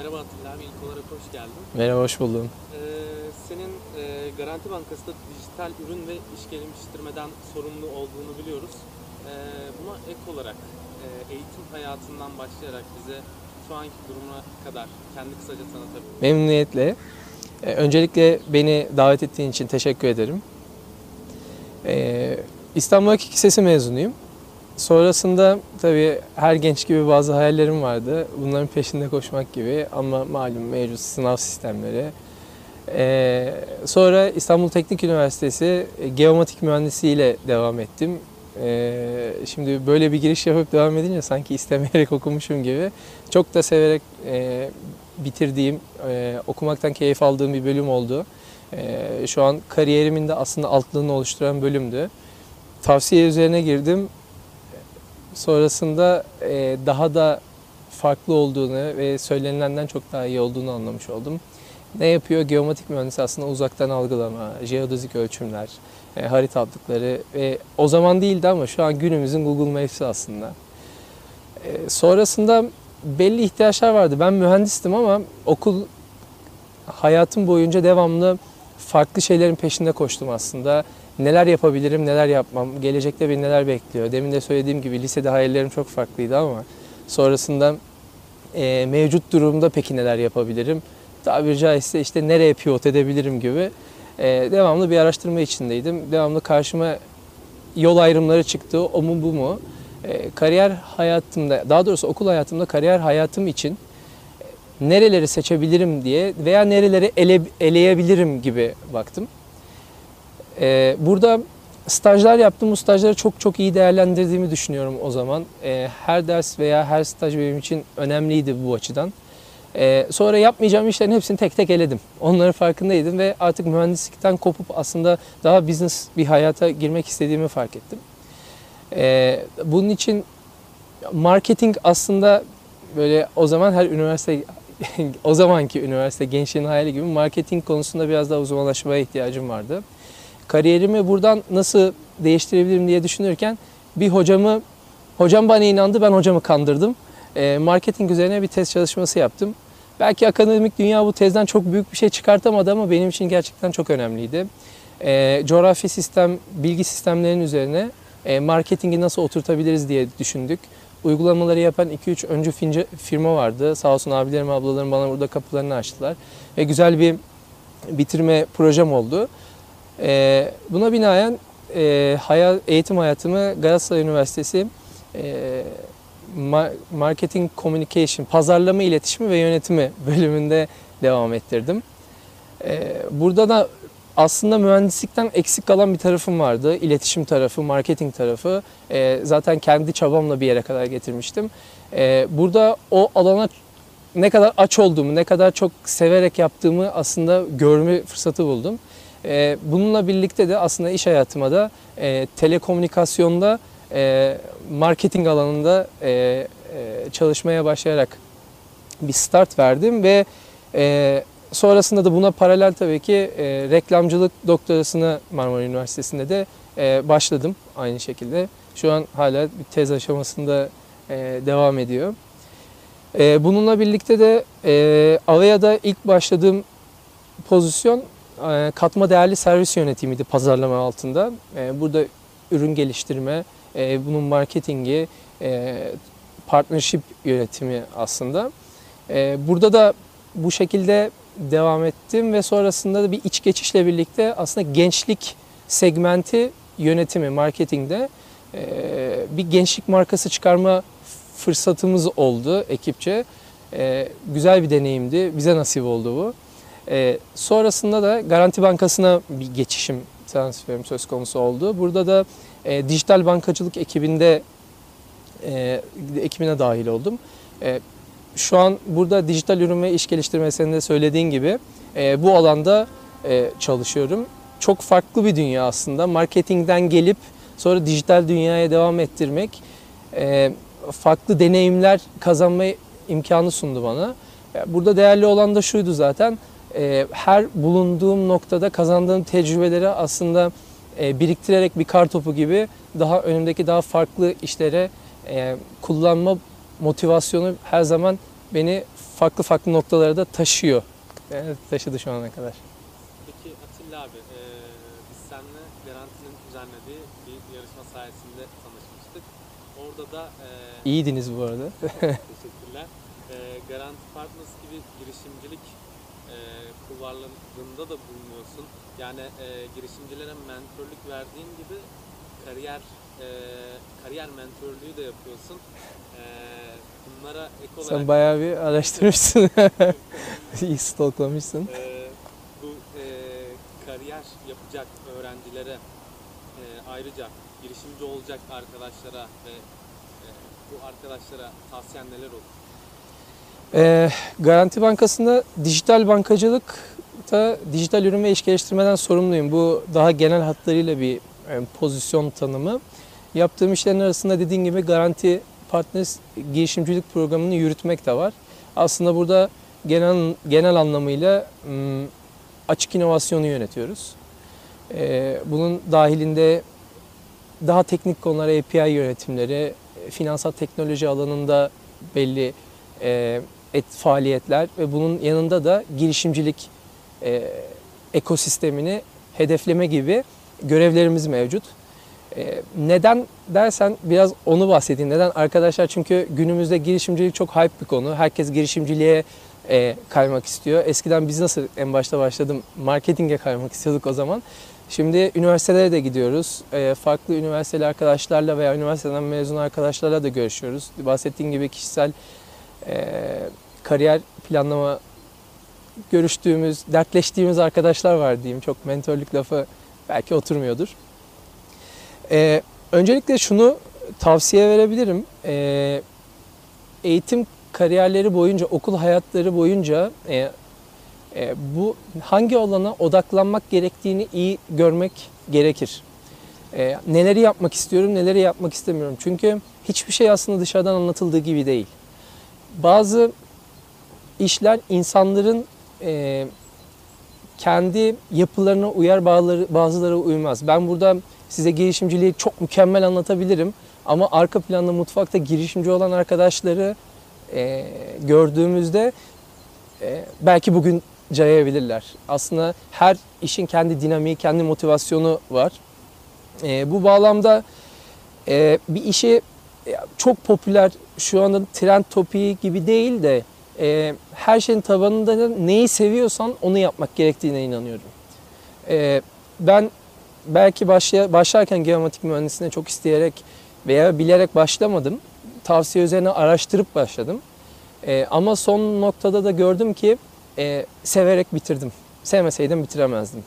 Merhaba Atilla abi, ilk olarak hoş geldin. Merhaba, hoş buldum. Ee, senin e, Garanti Bankası'nda dijital ürün ve iş geliştirmeden sorumlu olduğunu biliyoruz. Ee, buna ek olarak e, eğitim hayatından başlayarak bize şu anki durumuna kadar kendi kısaca tanıtabilir Memnuniyetle. Ee, Öncelikle beni davet ettiğin için teşekkür ederim. Ee, İstanbul Hakik Lisesi mezunuyum. Sonrasında tabii her genç gibi bazı hayallerim vardı. Bunların peşinde koşmak gibi ama malum mevcut sınav sistemleri. Ee, sonra İstanbul Teknik Üniversitesi e, geomatik mühendisliği ile devam ettim. Ee, şimdi böyle bir giriş yapıp devam edince sanki istemeyerek okumuşum gibi. Çok da severek e, bitirdiğim, e, okumaktan keyif aldığım bir bölüm oldu. E, şu an kariyerimin de aslında altlığını oluşturan bölümdü. Tavsiye üzerine girdim. Sonrasında e, daha da farklı olduğunu ve söylenilenden çok daha iyi olduğunu anlamış oldum. Ne yapıyor? Geomatik mühendisi aslında uzaktan algılama, jeodezik ölçümler, e, harita atlıkları ve o zaman değildi ama şu an günümüzün Google Maps'i aslında. E, sonrasında belli ihtiyaçlar vardı. Ben mühendistim ama okul hayatım boyunca devamlı farklı şeylerin peşinde koştum aslında. Neler yapabilirim, neler yapmam, gelecekte beni neler bekliyor. Demin de söylediğim gibi lisede hayallerim çok farklıydı ama sonrasında e, mevcut durumda peki neler yapabilirim? Tabiri caizse işte nereye pivot edebilirim gibi e, devamlı bir araştırma içindeydim. Devamlı karşıma yol ayrımları çıktı. O mu bu mu? E, kariyer hayatımda, daha doğrusu okul hayatımda kariyer hayatım için nereleri seçebilirim diye veya nereleri ele, eleyebilirim gibi baktım. E, burada stajlar yaptım. Bu stajları çok çok iyi değerlendirdiğimi düşünüyorum o zaman. E, her ders veya her staj benim için önemliydi bu açıdan. E, sonra yapmayacağım işlerin hepsini tek tek eledim. Onların farkındaydım ve artık mühendislikten kopup aslında daha business bir hayata girmek istediğimi fark ettim. E, bunun için marketing aslında böyle o zaman her üniversite o zamanki üniversite gençliğin hayali gibi marketing konusunda biraz daha uzmanlaşmaya ihtiyacım vardı. Kariyerimi buradan nasıl değiştirebilirim diye düşünürken bir hocamı hocam bana inandı ben hocamı kandırdım. E, marketing üzerine bir test çalışması yaptım. Belki akademik dünya bu tezden çok büyük bir şey çıkartamadı ama benim için gerçekten çok önemliydi. E, coğrafi sistem, bilgi sistemlerinin üzerine e, marketingi nasıl oturtabiliriz diye düşündük. Uygulamaları yapan 2-3 öncü firma vardı. Sağ olsun abilerim, ablalarım bana burada kapılarını açtılar. Ve güzel bir bitirme projem oldu. E, buna binaen e, hayal, eğitim hayatımı Galatasaray Üniversitesi e, Ma- Marketing Communication, Pazarlama İletişimi ve Yönetimi bölümünde devam ettirdim. E, burada da aslında mühendislikten eksik kalan bir tarafım vardı. İletişim tarafı, marketing tarafı. E, zaten kendi çabamla bir yere kadar getirmiştim. E, burada o alana ne kadar aç olduğumu, ne kadar çok severek yaptığımı aslında görme fırsatı buldum. E, bununla birlikte de aslında iş hayatıma da e, telekomünikasyonda, e, marketing alanında e, e, çalışmaya başlayarak bir start verdim ve e, sonrasında da buna paralel tabii ki e, reklamcılık doktorasını Marmara Üniversitesi'nde de e, başladım aynı şekilde. Şu an hala bir tez aşamasında e, devam ediyor. E, bununla birlikte de e, Avea'da ilk başladığım pozisyon e, katma değerli servis yönetimiydi pazarlama altında. E, burada ürün geliştirme, e, bunun marketingi, e, partnership yönetimi aslında. E, burada da bu şekilde devam ettim ve sonrasında da bir iç geçişle birlikte aslında gençlik segmenti yönetimi, marketingde bir gençlik markası çıkarma fırsatımız oldu ekipçe. Güzel bir deneyimdi. Bize nasip oldu bu. Sonrasında da Garanti Bankası'na bir geçişim transferim söz konusu oldu. Burada da dijital bankacılık ekibinde ekibine dahil oldum. Şu an burada dijital ürün ve iş geliştirme senin de söylediğin gibi e, bu alanda e, çalışıyorum. Çok farklı bir dünya aslında. Marketingden gelip sonra dijital dünyaya devam ettirmek e, farklı deneyimler kazanma imkanı sundu bana. Burada değerli olan da şuydu zaten. e, Her bulunduğum noktada kazandığım tecrübeleri aslında e, biriktirerek bir kar topu gibi daha önümdeki daha farklı işlere e, kullanma motivasyonu her zaman beni farklı farklı noktalara da taşıyor. Yani taşıdı şu ana kadar. Peki Atilla abi, e, biz seninle Garanti'nin düzenlediği bir yarışma sayesinde tanışmıştık. Orada da e, İyiydiniz bu arada. teşekkürler. E, Garanti Partners gibi girişimcilik e, kulvarlarında da bulunuyorsun. Yani e, girişimcilere mentorluk verdiğin gibi kariyer e, kariyer mentorluğu da yapıyorsun. E, bunlara ek olarak Sen bayağı bir araştırmışsın. İyi stalklamışsın. Ee, bu e, kariyer yapacak öğrencilere e, ayrıca girişimci olacak arkadaşlara ve e, bu arkadaşlara tavsiyen neler olur? Ee, Garanti Bankası'nda dijital bankacılıkta dijital ürün ve iş geliştirmeden sorumluyum. Bu daha genel hatlarıyla bir e, pozisyon tanımı. Yaptığım işlerin arasında dediğin gibi Garanti Partners girişimcilik programını yürütmek de var. Aslında burada genel genel anlamıyla açık inovasyonu yönetiyoruz. Bunun dahilinde daha teknik konulara API yönetimleri, finansal teknoloji alanında belli et faaliyetler ve bunun yanında da girişimcilik ekosistemini hedefleme gibi görevlerimiz mevcut. E, neden dersen biraz onu bahsedeyim. Neden? Arkadaşlar çünkü günümüzde girişimcilik çok hype bir konu. Herkes girişimciliğe e, kaymak istiyor. Eskiden biz nasıl en başta başladım marketinge kaymak istiyorduk o zaman. Şimdi üniversitelere de gidiyoruz. E, farklı üniversiteli arkadaşlarla veya üniversiteden mezun arkadaşlarla da görüşüyoruz. Bahsettiğim gibi kişisel e, kariyer planlama görüştüğümüz, dertleştiğimiz arkadaşlar var diyeyim. Çok mentorluk lafı belki oturmuyordur. E, öncelikle şunu tavsiye verebilirim. E, eğitim kariyerleri boyunca, okul hayatları boyunca e, e, bu hangi alana odaklanmak gerektiğini iyi görmek gerekir. E, neleri yapmak istiyorum, neleri yapmak istemiyorum. Çünkü hiçbir şey aslında dışarıdan anlatıldığı gibi değil. Bazı işler insanların e, kendi yapılarına uyar bazıları, bazıları uymaz. Ben burada size girişimciliği çok mükemmel anlatabilirim. Ama arka planda mutfakta girişimci olan arkadaşları e, gördüğümüzde e, belki bugün cayabilirler. Aslında her işin kendi dinamiği, kendi motivasyonu var. E, bu bağlamda e, bir işi e, çok popüler, şu anda trend topiği gibi değil de e, her şeyin tabanında da neyi seviyorsan onu yapmak gerektiğine inanıyorum. E, ben belki başlay başlarken geometrik mühendisliğine çok isteyerek veya bilerek başlamadım. Tavsiye üzerine araştırıp başladım. E, ama son noktada da gördüm ki e, severek bitirdim. Sevmeseydim bitiremezdim.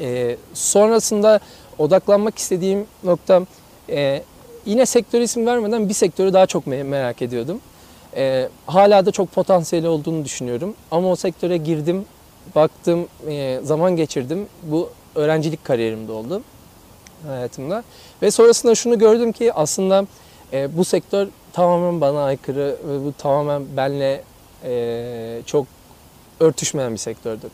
E, sonrasında odaklanmak istediğim nokta e, yine sektör isim vermeden bir sektörü daha çok me- merak ediyordum. E, hala da çok potansiyeli olduğunu düşünüyorum. Ama o sektöre girdim, baktım, e, zaman geçirdim. Bu öğrencilik kariyerimde oldu hayatımda. Ve sonrasında şunu gördüm ki aslında e, bu sektör tamamen bana aykırı ve bu tamamen benle e, çok örtüşmeyen bir sektördü.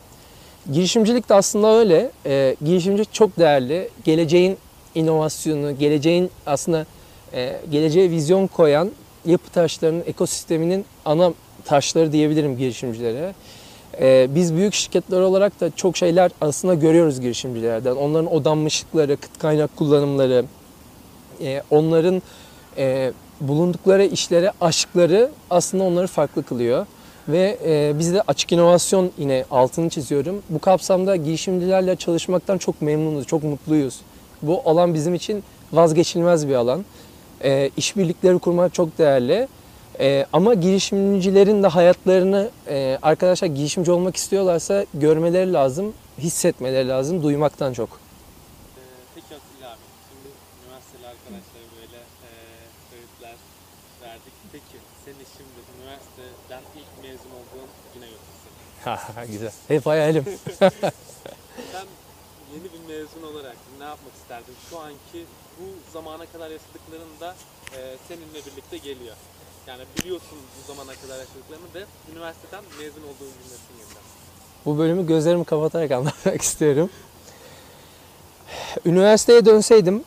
Girişimcilik de aslında öyle. E, girişimcilik çok değerli. Geleceğin inovasyonu, geleceğin aslında e, geleceğe vizyon koyan yapı taşlarının ekosisteminin ana taşları diyebilirim girişimcilere. E, biz büyük şirketler olarak da çok şeyler aslında görüyoruz girişimcilerden. Onların odanmışlıkları, kıt kaynak kullanımları, e, onların e, bulundukları işlere aşkları aslında onları farklı kılıyor. Ve e, biz açık inovasyon yine altını çiziyorum. Bu kapsamda girişimcilerle çalışmaktan çok memnunuz, çok mutluyuz. Bu alan bizim için vazgeçilmez bir alan. E, işbirlikleri kurmak çok değerli. E, ama girişimcilerin de hayatlarını e, arkadaşlar girişimci olmak istiyorlarsa görmeleri lazım, hissetmeleri lazım, duymaktan çok. Ee, peki Atilla abi, şimdi üniversiteli arkadaşlara böyle e, öğütler verdik. Peki seni şimdi üniversiteden ilk mezun olduğun güne götürsek. Güzel. Hep hayalim. Sen yeni bir mezun olarak ne yapmak isterdin? Şu anki bu zamana kadar yaşadıkların da e, seninle birlikte geliyor. Yani biliyorsun bu zamana kadar yaşadıklarını ve üniversiteden mezun olduğun gündesin yeniden. Bu bölümü gözlerimi kapatarak anlatmak istiyorum. Üniversiteye dönseydim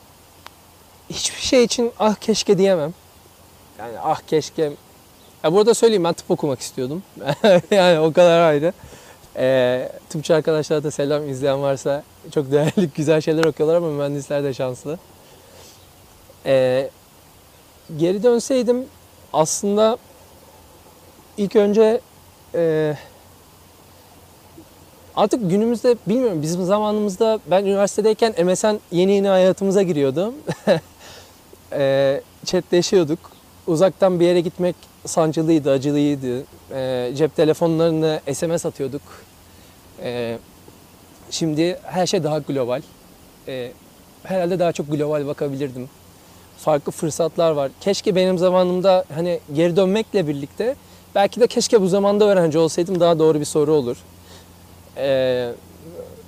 hiçbir şey için ah keşke diyemem. Yani ah keşke Ya burada söyleyeyim ben tıp okumak istiyordum. yani o kadar ayrı. Ee, tıpçı arkadaşlara da selam izleyen varsa çok değerli güzel şeyler okuyorlar ama mühendisler de şanslı. Ee, geri dönseydim aslında ilk önce e, artık günümüzde bilmiyorum bizim zamanımızda ben üniversitedeyken MSN yeni yeni hayatımıza giriyordu. e, chatleşiyorduk. Uzaktan bir yere gitmek sancılıydı, acılıydı. E, cep telefonlarını SMS atıyorduk. E, şimdi her şey daha global. E, herhalde daha çok global bakabilirdim. Farklı fırsatlar var. Keşke benim zamanımda hani geri dönmekle birlikte belki de keşke bu zamanda öğrenci olsaydım daha doğru bir soru olur. E,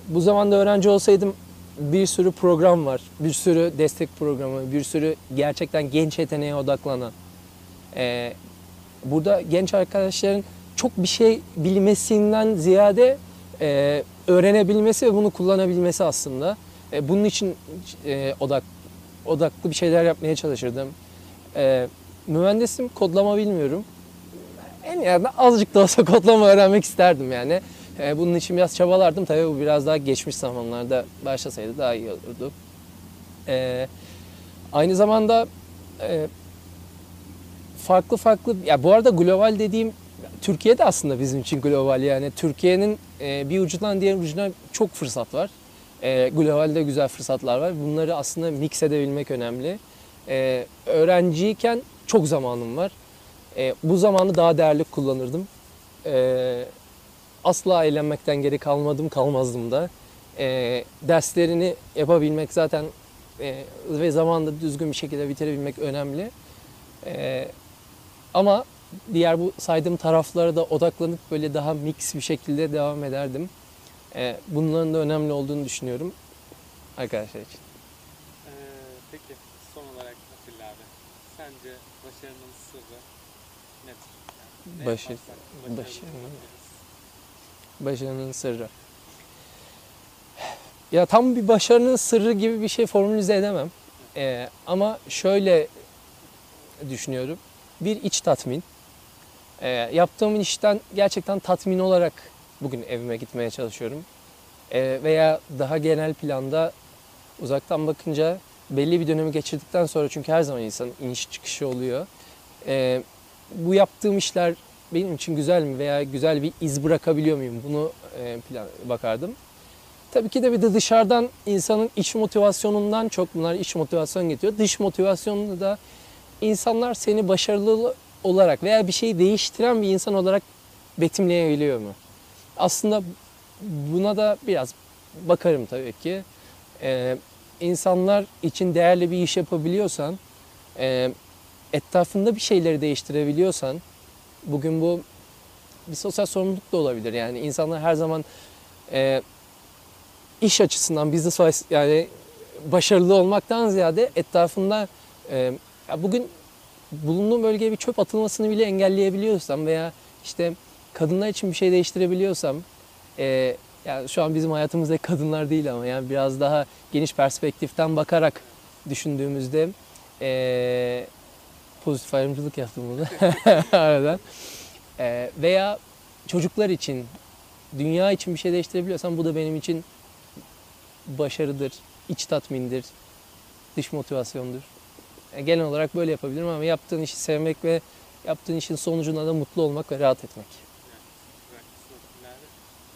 bu zamanda öğrenci olsaydım bir sürü program var. Bir sürü destek programı, bir sürü gerçekten genç yeteneğe odaklanan. Ee, burada genç arkadaşların çok bir şey bilmesinden ziyade e, öğrenebilmesi ve bunu kullanabilmesi aslında. E, bunun için e, odak odaklı bir şeyler yapmaya çalışırdım. E, mühendisim, kodlama bilmiyorum. En yerinde azıcık da olsa kodlama öğrenmek isterdim yani. E, bunun için biraz çabalardım. Tabii bu biraz daha geçmiş zamanlarda başlasaydı daha iyi olurdu. E, aynı zamanda e, farklı farklı, ya bu arada global dediğim Türkiye de aslında bizim için global yani. Türkiye'nin e, bir ucundan diğer ucuna çok fırsat var. E, globalde güzel fırsatlar var. Bunları aslında mix edebilmek önemli. E, öğrenciyken çok zamanım var. E, bu zamanı daha değerli kullanırdım. Asla eğlenmekten geri kalmadım, kalmazdım da. Derslerini yapabilmek zaten e, ve zamanında düzgün bir şekilde bitirebilmek önemli. Ama diğer bu saydığım taraflara da odaklanıp böyle daha mix bir şekilde devam ederdim. E, bunların da önemli olduğunu düşünüyorum arkadaşlar için. Ee, peki son olarak Atilla abi. Sence başarının sırrı nedir? Yani Başarı- başarının- olabiliriz? Başarının sırrı. Ya tam bir başarının sırrı gibi bir şey formülize edemem. Ee, ama şöyle düşünüyorum. Bir iç tatmin. Ee, yaptığım işten gerçekten tatmin olarak bugün evime gitmeye çalışıyorum. Ee, veya daha genel planda uzaktan bakınca belli bir dönemi geçirdikten sonra çünkü her zaman insanın iniş çıkışı oluyor. Ee, bu yaptığım işler benim için güzel mi veya güzel bir iz bırakabiliyor muyum? Bunu e, plan bakardım. Tabii ki de bir de dışarıdan insanın iç motivasyonundan çok bunlar iç motivasyon getiriyor. Dış motivasyonunda da insanlar seni başarılı olarak veya bir şeyi değiştiren bir insan olarak betimleyebiliyor mu? Aslında buna da biraz bakarım tabii ki. Ee, insanlar için değerli bir iş yapabiliyorsan, e, etrafında bir şeyleri değiştirebiliyorsan, bugün bu bir sosyal sorumluluk da olabilir. Yani insanlar her zaman e, iş açısından business wise yani başarılı olmaktan ziyade etrafında e, ya bugün bulunduğum bölgeye bir çöp atılmasını bile engelleyebiliyorsam veya işte kadınlar için bir şey değiştirebiliyorsam e, yani şu an bizim hayatımızda kadınlar değil ama yani biraz daha geniş perspektiften bakarak düşündüğümüzde e, pozitif ayrımcılık yaptım bunu aradan. E, veya çocuklar için, dünya için bir şey değiştirebiliyorsam bu da benim için başarıdır, iç tatmindir, dış motivasyondur. E, genel olarak böyle yapabilirim ama yaptığın işi sevmek ve yaptığın işin sonucunda da mutlu olmak ve rahat etmek.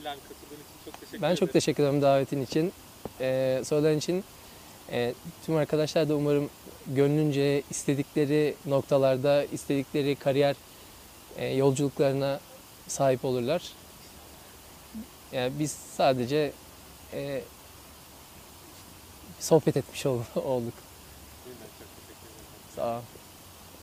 Dilan katıldığın için çok teşekkür Ben ederim. çok teşekkür ederim davetin için, e, soruların için. E, tüm arkadaşlar da umarım gönlünce istedikleri noktalarda, istedikleri kariyer e, yolculuklarına sahip olurlar. Yani biz sadece e, sohbet etmiş ol- olduk. Yeniden çok teşekkür ederim. Sağ ol.